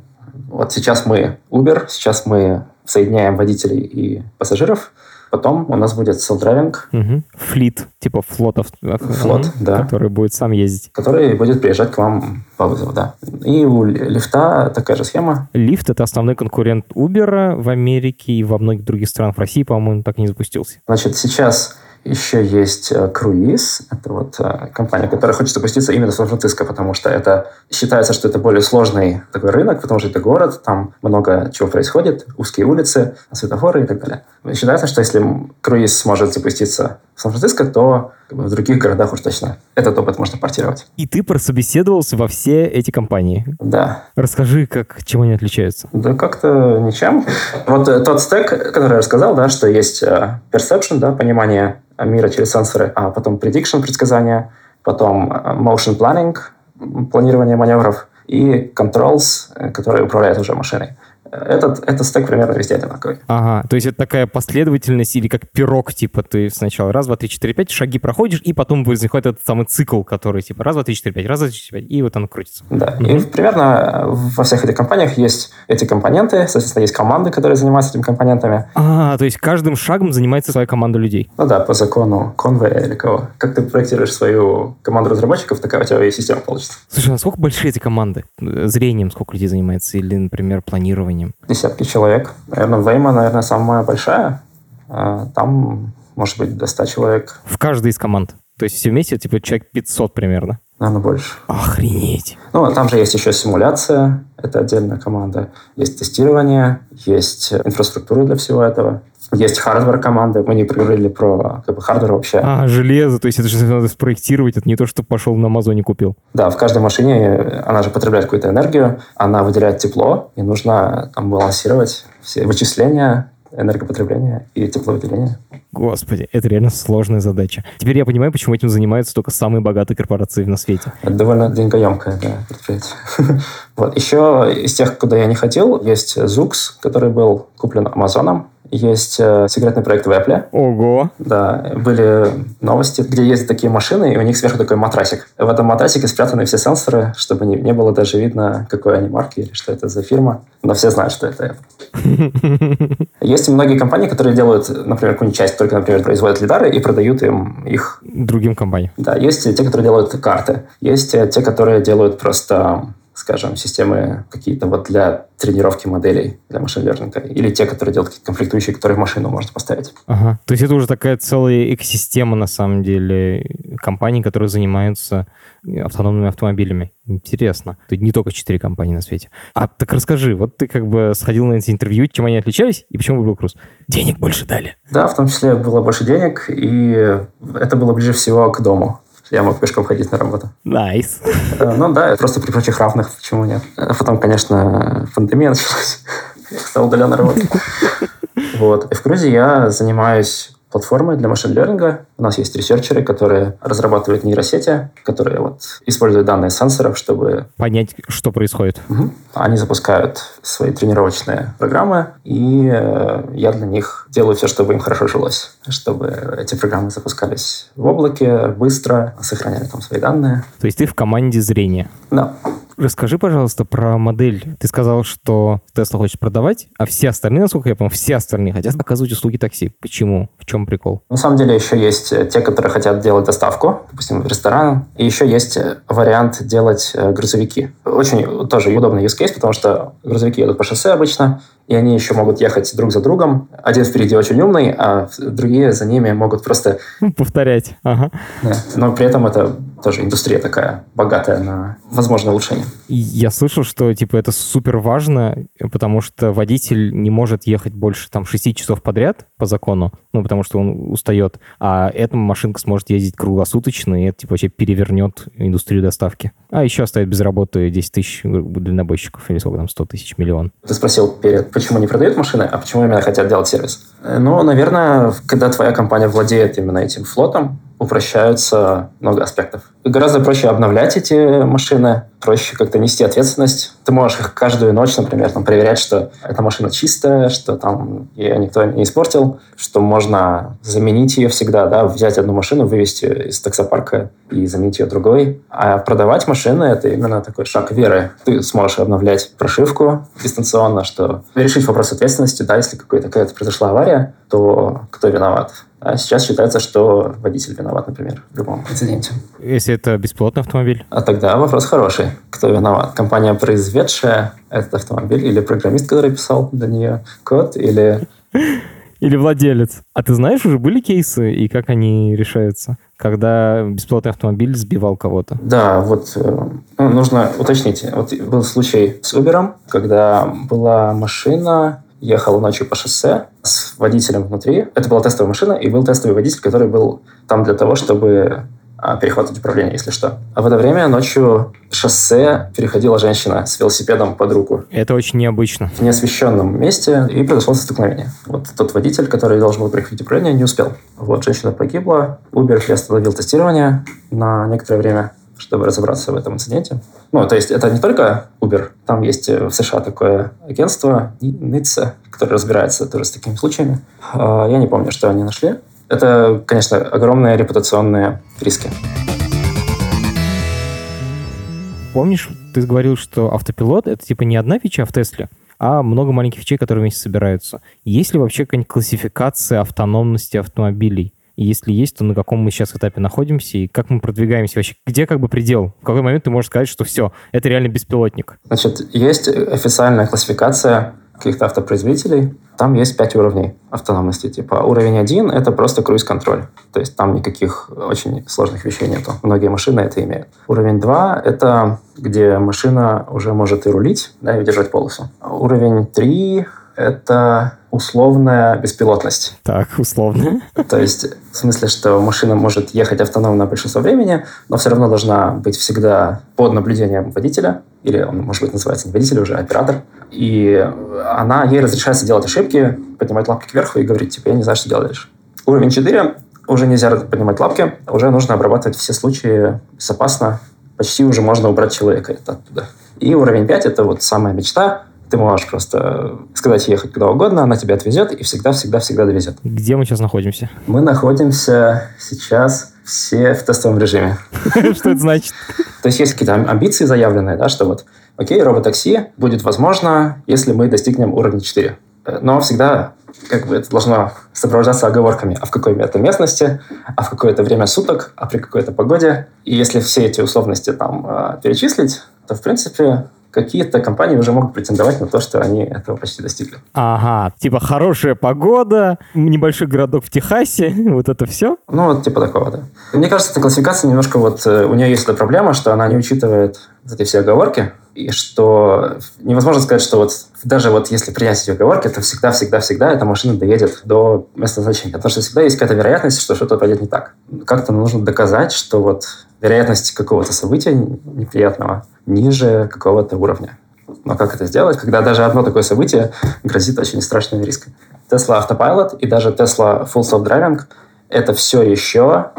вот сейчас мы Uber, сейчас мы соединяем водителей и пассажиров, потом у нас будет self-driving, Угу. Флит, типа флот, ав- Флот, да. который будет сам ездить. который будет приезжать к вам по вызову, да. И у ли- лифта такая же схема. Лифт — это основной конкурент Uber в Америке и во многих других странах. В России, по-моему, так и не запустился. Значит, сейчас еще есть э, Круиз. Это вот э, компания, которая хочет запуститься именно в Сан-Франциско, потому что это считается, что это более сложный такой рынок, потому что это город, там много чего происходит, узкие улицы, светофоры и так далее. Считается, что если Круиз сможет запуститься в Сан-Франциско, то в других городах уж точно этот опыт можно портировать. И ты прособеседовался во все эти компании. Да, Расскажи, как, чем они отличаются. Да как-то ничем. Вот э, тот стек, который я рассказал, да, что есть э, perception, да, понимание мира через сенсоры, а потом prediction, предсказание, потом э, motion planning, планирование маневров, и controls, э, которые управляют уже машиной. Этот, этот стек примерно везде одинаковый. Ага, то есть это такая последовательность или как пирог, типа ты сначала раз, два, три, четыре, пять, шаги проходишь, и потом возникает этот самый цикл, который типа раз, два, три, четыре, пять, раз, два, три, четыре, пять, и вот он крутится. Да. И Мгм. примерно во всех этих компаниях есть эти компоненты, соответственно, есть команды, которые занимаются этими компонентами. А, то есть каждым шагом занимается своя команда людей. Ну да, по закону Конвея или кого. Как ты проектируешь свою команду разработчиков, такая у тебя и система получится. Слушай, а насколько большие эти команды? Э, Зрением сколько людей занимается? Или, например, планированием? Десятки человек. Наверное, Waymo, наверное, самая большая. А, Там, может быть, до 100 человек, В каждой из команд. То есть все вместе, типа, человек 500 примерно. наверное, больше. Охренеть. Ну, а там же есть еще симуляция, это отдельная команда. Есть тестирование, есть инфраструктура для всего этого. Есть hardware команды. Мы не поговорили про как бы, hardware вообще. А, железо, то есть это же надо спроектировать, это не то, что пошел на Амазоне купил. Да, в каждой машине она же потребляет какую-то энергию, она выделяет тепло, и нужно там балансировать все вычисления, энергопотребления и тепловыделения. Господи, это реально сложная задача. Теперь я понимаю, почему этим занимаются только самые богатые корпорации на свете. Это довольно деньгоемкое да, предприятие. Вот. Еще из тех, куда я не хотел, есть Zux, который был куплен Амазоном. Есть э, секретный проект в Apple. Ого. Да, были новости, где ездят такие машины, и у них сверху такой матрасик. В этом матрасике спрятаны все сенсоры, чтобы не, не было даже видно, какой они марки или что это за фирма. Но все знают, что это Apple. Есть и многие компании, которые делают, например, какую-нибудь часть, только, например, производят лидары и продают им их. Другим компаниям. Да, есть те, которые делают карты. Есть те, которые делают просто скажем, системы какие-то вот для тренировки моделей для машин лернинга. Или те, которые делают какие-то конфликтующие, которые в машину можно поставить. Ага. То есть это уже такая целая экосистема, на самом деле, компаний, которые занимаются автономными автомобилями. Интересно. Тут не только четыре компании на свете. А так расскажи, вот ты как бы сходил на эти интервью, чем они отличались и почему выбрал Круз? Денег больше дали. Да, в том числе было больше денег, и это было ближе всего к дому. Я мог пешком ходить на работу. Nice. Э, Ну да, просто при прочих равных, почему нет. А потом, конечно, пандемия началась. Я стал удаленно работать. Вот. И в Крузе я занимаюсь платформой для машин-лернинга. У нас есть ресерчеры, которые разрабатывают нейросети, которые вот используют данные сенсоров, чтобы... Понять, что происходит. Угу. Они запускают свои тренировочные программы, и э, я для них делаю все, чтобы им хорошо жилось, чтобы эти программы запускались в облаке быстро, сохраняли там свои данные. То есть ты в команде зрения. Да. Расскажи, пожалуйста, про модель. Ты сказал, что Тесла хочет продавать, а все остальные, насколько я понял, все остальные хотят оказывать услуги такси. Почему? В чем прикол? На самом деле еще есть те, которые хотят делать доставку, допустим, в ресторан. И еще есть вариант делать грузовики. Очень тоже удобный use case, потому что грузовики едут по шоссе обычно, и они еще могут ехать друг за другом. Один впереди очень умный, а другие за ними могут просто... Повторять. Ага. Да. Но при этом это тоже индустрия такая богатая на возможное улучшение. Я слышал, что типа это супер важно, потому что водитель не может ехать больше там 6 часов подряд по закону, ну, потому что он устает, а эта машинка сможет ездить круглосуточно, и это типа вообще перевернет индустрию доставки. А еще оставит без работы 10 тысяч дальнобойщиков, или сколько там, 100 тысяч, миллион. Ты спросил перед почему не продают машины, а почему именно хотят делать сервис. Ну, наверное, когда твоя компания владеет именно этим флотом, упрощаются много аспектов. Гораздо проще обновлять эти машины, проще как-то нести ответственность. Ты можешь их каждую ночь, например, там, проверять, что эта машина чистая, что там ее никто не испортил, что можно заменить ее всегда, да, взять одну машину, вывести из таксопарка и заменить ее другой. А продавать машины — это именно такой шаг веры. Ты сможешь обновлять прошивку дистанционно, что решить вопрос ответственности, да, если какая-то произошла авария, то кто виноват? А сейчас считается, что водитель виноват, например, в любом инциденте. Если это беспилотный автомобиль? А тогда вопрос хороший. Кто виноват? Компания, произведшая этот автомобиль, или программист, который писал для нее код, или... Или владелец. А ты знаешь, уже были кейсы, и как они решаются? Когда беспилотный автомобиль сбивал кого-то. Да, вот э, ну, нужно уточнить. Вот был случай с Uber, когда была машина, ехал ночью по шоссе с водителем внутри. Это была тестовая машина, и был тестовый водитель, который был там для того, чтобы а, перехватывать управление, если что. А в это время ночью шоссе переходила женщина с велосипедом под руку. Это очень необычно. В неосвещенном месте, и произошло столкновение. Вот тот водитель, который должен был перехватить управление, не успел. Вот, женщина погибла, Uber приостановил тестирование на некоторое время чтобы разобраться в этом инциденте. Ну, то есть это не только Uber. Там есть э, в США такое агентство NHTSA, которое разбирается тоже с такими случаями. А, я не помню, что они нашли. Это, конечно, огромные репутационные риски. Помнишь, ты говорил, что автопилот — это типа не одна фича в Тесле, а много маленьких фичей, которые вместе собираются. Есть ли вообще какая-нибудь классификация автономности автомобилей? И если есть, то на каком мы сейчас этапе находимся и как мы продвигаемся вообще? Где как бы предел? В какой момент ты можешь сказать, что все, это реально беспилотник? Значит, есть официальная классификация каких-то автопроизводителей. Там есть пять уровней автономности. Типа уровень один — это просто круиз-контроль. То есть там никаких очень сложных вещей нету. Многие машины это имеют. Уровень два — это где машина уже может и рулить, да, и удержать полосу. Уровень три — это условная беспилотность. Так, условно. То есть, в смысле, что машина может ехать автономно большинство времени, но все равно должна быть всегда под наблюдением водителя, или он, может быть, называется не водитель, уже оператор. И она, ей разрешается делать ошибки, поднимать лапки кверху и говорить, типа, я не знаю, что делать дальше. Уровень 4 уже нельзя поднимать лапки, уже нужно обрабатывать все случаи безопасно, почти уже можно убрать человека оттуда. И уровень 5 — это вот самая мечта, ты можешь просто сказать ехать куда угодно, она тебя отвезет и всегда-всегда-всегда довезет. Где мы сейчас находимся? Мы находимся сейчас все в тестовом режиме. Что это значит? То есть есть какие-то амбиции заявленные, да, что вот, окей, роботакси будет возможно, если мы достигнем уровня 4. Но всегда как бы это должно сопровождаться оговорками, а в какой это местности, а в какое-то время суток, а при какой-то погоде. И если все эти условности там э, перечислить, то, в принципе, какие-то компании уже могут претендовать на то, что они этого почти достигли. Ага, типа хорошая погода, небольшой городок в Техасе, вот это все? Ну, вот типа такого, да. Мне кажется, эта классификация немножко вот... Э, у нее есть эта проблема, что она не учитывает вот эти все оговорки, и что невозможно сказать, что вот даже вот если принять эти оговорки, то всегда-всегда-всегда эта машина доедет до места назначения. Потому что всегда есть какая-то вероятность, что что-то пойдет не так. Как-то нужно доказать, что вот вероятность какого-то события неприятного ниже какого-то уровня. Но как это сделать, когда даже одно такое событие грозит очень страшным риском? Tesla Autopilot и даже Tesla Full Self Driving — это все еще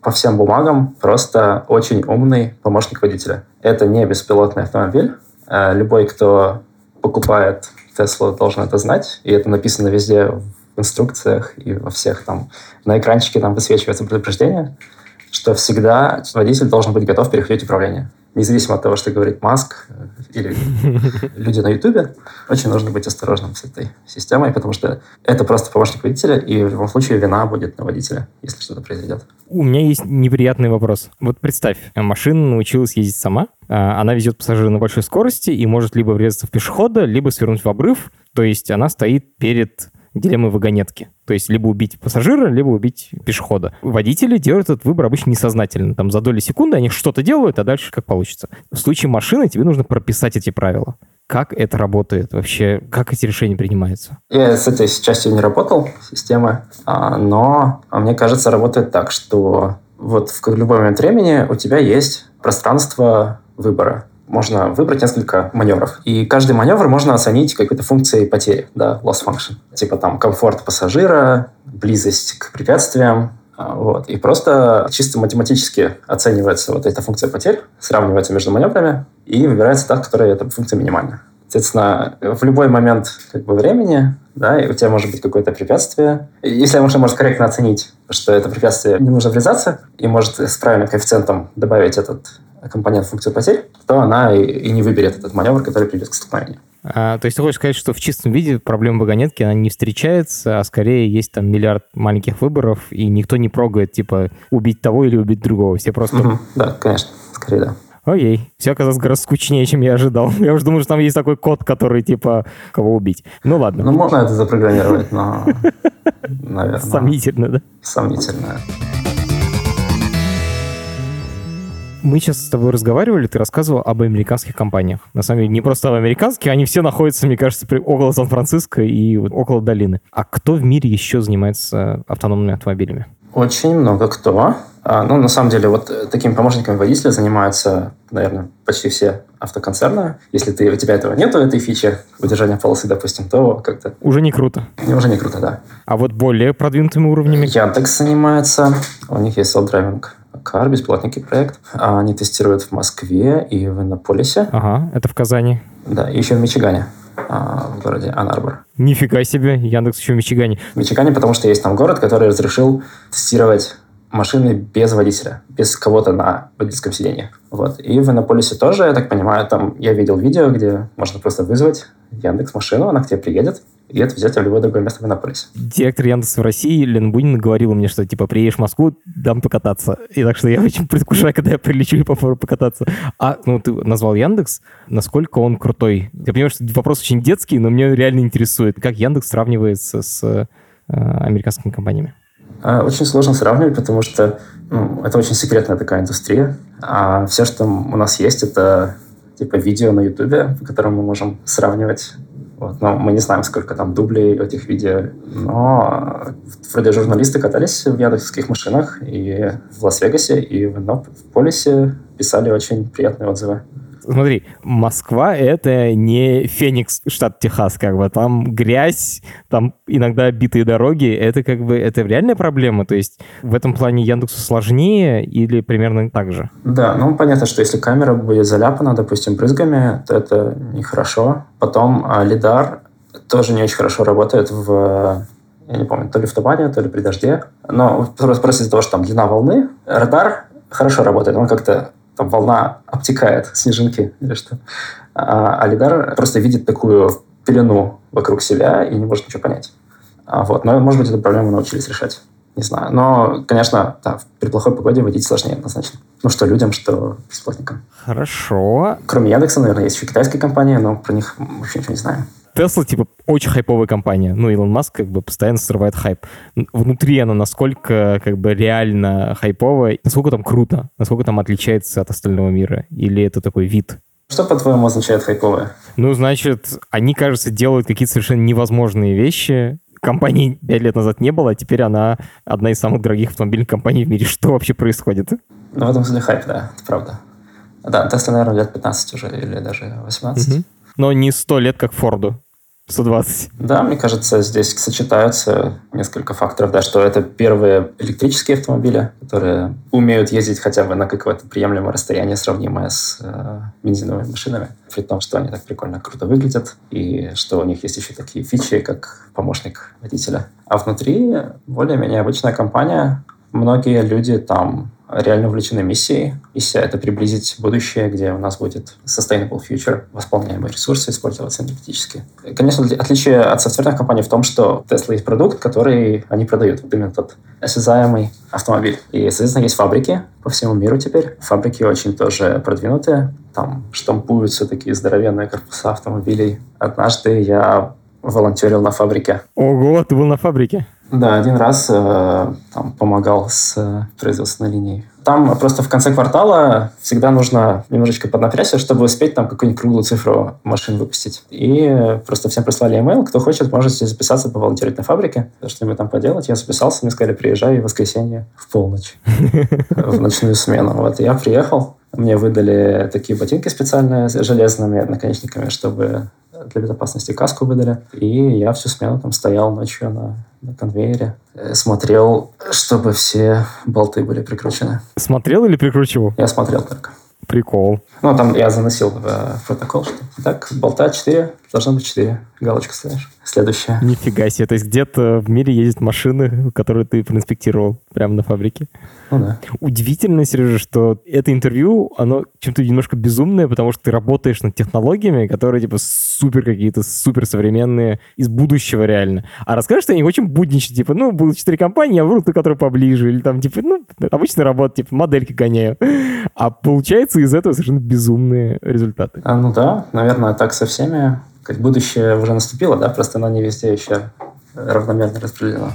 по всем бумагам просто очень умный помощник водителя. Это не беспилотный автомобиль. Э, любой, кто покупает Tesla, должен это знать. И это написано везде в инструкциях и во всех там на экранчике там высвечивается предупреждение, что всегда водитель должен быть готов перехватить управление независимо от того, что говорит Маск э, или люди на Ютубе, очень нужно быть осторожным с этой системой, потому что это просто помощник водителя, и в любом случае вина будет на водителя, если что-то произойдет. У меня есть неприятный вопрос. Вот представь, машина научилась ездить сама, а, она везет пассажира на большой скорости и может либо врезаться в пешехода, либо свернуть в обрыв, то есть она стоит перед дилеммы вагонетки. То есть либо убить пассажира, либо убить пешехода. Водители делают этот выбор обычно несознательно. Там за доли секунды они что-то делают, а дальше как получится. В случае машины тебе нужно прописать эти правила. Как это работает вообще? Как эти решения принимаются? Я с этой частью не работал, системы, а, но мне кажется, работает так, что вот в любой момент времени у тебя есть пространство выбора можно выбрать несколько маневров. И каждый маневр можно оценить какой-то функцией потери, да, loss function. Типа там комфорт пассажира, близость к препятствиям, а, вот. И просто чисто математически оценивается вот эта функция потерь, сравнивается между маневрами и выбирается та, которая эта функция минимальна. Соответственно, в любой момент как бы, времени да, и у тебя может быть какое-то препятствие. Если можно, может корректно оценить, что это препятствие не нужно врезаться, и может с правильным коэффициентом добавить этот компонент функцию потерь, то она и, и не выберет этот маневр, который приведет к столкновению. А, то есть ты хочешь сказать, что в чистом виде проблема вагонетки, она не встречается, а скорее есть там миллиард маленьких выборов, и никто не прогает, типа, убить того или убить другого. Все просто... Угу, да, конечно, скорее да. Окей, все оказалось гораздо скучнее, чем я ожидал. Я уже думал, что там есть такой код, который, типа, кого убить. Ну, ладно. Ну, можно это запрограммировать, но, наверное... Сомнительно, да? Сомнительно. Мы сейчас с тобой разговаривали, ты рассказывал об американских компаниях. На самом деле, не просто об американских, они все находятся, мне кажется, около Сан-Франциско и около долины. А кто в мире еще занимается автономными автомобилями? Очень много кто. А, ну, на самом деле, вот такими помощниками водителя занимаются, наверное, почти все автоконцерны. Если ты, у тебя этого нету, этой фичи удержания полосы, допустим, то как-то... Уже не круто. Уже не круто, да. А вот более продвинутыми уровнями? Яндекс занимается. У них есть self-driving car, бесплатненький проект. А они тестируют в Москве и в Иннополисе. Ага, это в Казани. Да, и еще в Мичигане а, в городе Анарбор. Нифига себе, Яндекс еще в Мичигане. В Мичигане, потому что есть там город, который разрешил тестировать машины без водителя, без кого-то на водительском сиденье. Вот. И в Иннополисе тоже, я так понимаю, там я видел видео, где можно просто вызвать Яндекс машину, она к тебе приедет, и это взять в любое другое место в Иннополисе. Директор Яндекса в России Лен Бунин говорил мне, что типа приедешь в Москву, дам покататься. И так что я очень предвкушаю, когда я прилечу и попробую покататься. А, ну, ты назвал Яндекс, насколько он крутой? Я понимаю, что вопрос очень детский, но меня реально интересует, как Яндекс сравнивается с э, американскими компаниями. А, очень сложно сравнивать, потому что ну, это очень секретная такая индустрия. А все, что у нас есть, это типа видео на Ютубе, по которому мы можем сравнивать. Вот. Но мы не знаем, сколько там дублей этих видео. Но вроде журналисты катались в яндексских машинах и в Лас-Вегасе, и в, в Полисе писали очень приятные отзывы. Смотри, Москва — это не Феникс, штат Техас, как бы. Там грязь, там иногда битые дороги. Это как бы, это реальная проблема? То есть в этом плане Яндексу сложнее или примерно так же? Да, ну понятно, что если камера будет заляпана, допустим, брызгами, то это нехорошо. Потом а, лидар тоже не очень хорошо работает в я не помню, то ли в тумане, то ли при дожде. Но просто из-за того, что там длина волны, радар хорошо работает. Он как-то там волна обтекает снежинки или что. А, а лидар просто видит такую пелену вокруг себя и не может ничего понять. А, вот. Но, может быть, эту проблему научились решать. Не знаю. Но, конечно, да, при плохой погоде водить сложнее однозначно. Ну, что людям, что бесплатникам. Хорошо. Кроме Яндекса, наверное, есть еще китайская компания, но про них вообще ничего не знаем. Тесла, типа, очень хайповая компания. Ну, Илон Маск, как бы, постоянно срывает хайп. Внутри она насколько, как бы, реально хайповая, насколько там круто, насколько там отличается от остального мира? Или это такой вид? Что, по-твоему, означает хайповая? Ну, значит, они, кажется, делают какие-то совершенно невозможные вещи, компании пять лет назад не было, а теперь она одна из самых дорогих автомобильных компаний в мире. Что вообще происходит? Ну, в этом смысле хайп, да, это правда. Да, Тесла, наверное, лет 15 уже, или даже 18. Угу но не 100 лет, как Форду. 120. Да, мне кажется, здесь сочетаются несколько факторов, да, что это первые электрические автомобили, которые умеют ездить хотя бы на какое-то приемлемое расстояние, сравнимое с э, бензиновыми машинами, при том, что они так прикольно круто выглядят, и что у них есть еще такие фичи, как помощник водителя. А внутри более-менее обычная компания, многие люди там реально увлечены миссией. Миссия — это приблизить будущее, где у нас будет sustainable future, восполняемые ресурсы использоваться энергетически. Конечно, отличие от софтверных компаний в том, что Tesla есть продукт, который они продают. Вот именно тот осязаемый автомобиль. И, соответственно, есть фабрики по всему миру теперь. Фабрики очень тоже продвинутые. Там штампуются такие здоровенные корпуса автомобилей. Однажды я волонтерил на фабрике. Ого, ты был на фабрике? Да, один раз э, там, помогал с э, производственной линией. Там просто в конце квартала всегда нужно немножечко поднапрячься, чтобы успеть там какую-нибудь круглую цифру машин выпустить. И просто всем прислали email, кто хочет, можете записаться поволонтерить на фабрике, что-нибудь там поделать. Я записался, мне сказали, приезжай в воскресенье в полночь, в ночную смену. Вот, я приехал, Мне выдали такие ботинки специальные с железными наконечниками, чтобы для безопасности каску выдали. И я всю смену там стоял ночью на, на конвейере, э, смотрел, чтобы все болты были прикручены. Смотрел или прикручивал? Я смотрел только. Прикол. Ну, там я заносил в, в протокол, что так, болта 4, должно быть 4. Галочку ставишь. Следующее. Нифига себе. То есть где-то в мире ездят машины, которые ты проинспектировал прямо на фабрике. Ну да. Удивительно, Сережа, что это интервью, оно чем-то немножко безумное, потому что ты работаешь над технологиями, которые типа супер какие-то, супер современные, из будущего реально. А расскажешь, что они очень будничные, типа, ну, будут четыре компании, я выбрал ту, которая поближе, или там, типа, ну, обычная работа, типа, модельки гоняю. А получается из этого совершенно безумные результаты. А, ну да, наверное, так со всеми как будущее уже наступило, да, просто оно не везде еще равномерно распределено.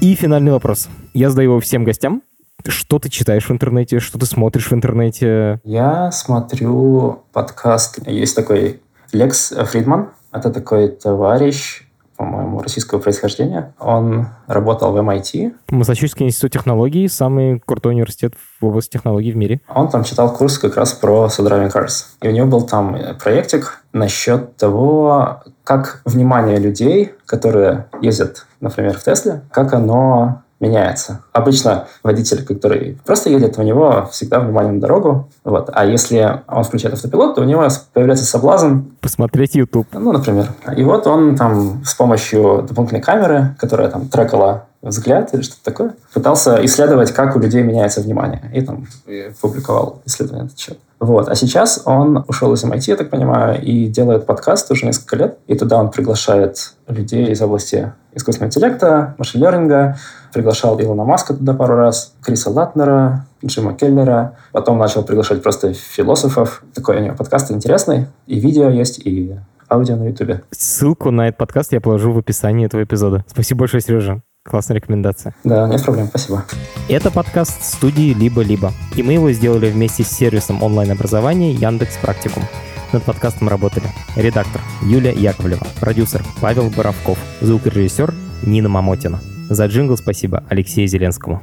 И финальный вопрос. Я задаю его всем гостям. Что ты читаешь в интернете? Что ты смотришь в интернете? Я смотрю подкаст. Есть такой Лекс Фридман. Это такой товарищ, по-моему, российского происхождения. Он работал в MIT. Массачусетский институт технологий, самый крутой университет в области технологий в мире. Он там читал курс как раз про self-driving cars. И у него был там проектик насчет того, как внимание людей, которые ездят, например, в Тесле, как оно меняется. Обычно водитель, который просто едет, у него всегда внимание на дорогу. Вот. А если он включает автопилот, то у него появляется соблазн... Посмотреть YouTube. Ну, например. И вот он там с помощью дополнительной камеры, которая там трекала взгляд или что-то такое, пытался исследовать, как у людей меняется внимание. И там и публиковал исследование на этот счет. Вот. А сейчас он ушел из MIT, я так понимаю, и делает подкаст уже несколько лет. И туда он приглашает людей из области искусственного интеллекта, машин-лернинга. Приглашал Илона Маска туда пару раз, Криса Латнера, Джима Келлера. Потом начал приглашать просто философов. Такой у него подкаст интересный. И видео есть, и аудио на Ютубе. Ссылку на этот подкаст я положу в описании этого эпизода. Спасибо большое, Сережа. Классная рекомендация. Да, нет проблем, спасибо. Это подкаст студии «Либо-либо», и мы его сделали вместе с сервисом онлайн-образования Яндекс Практикум. Над подкастом работали редактор Юлия Яковлева, продюсер Павел Боровков, звукорежиссер Нина Мамотина. За джингл спасибо Алексею Зеленскому.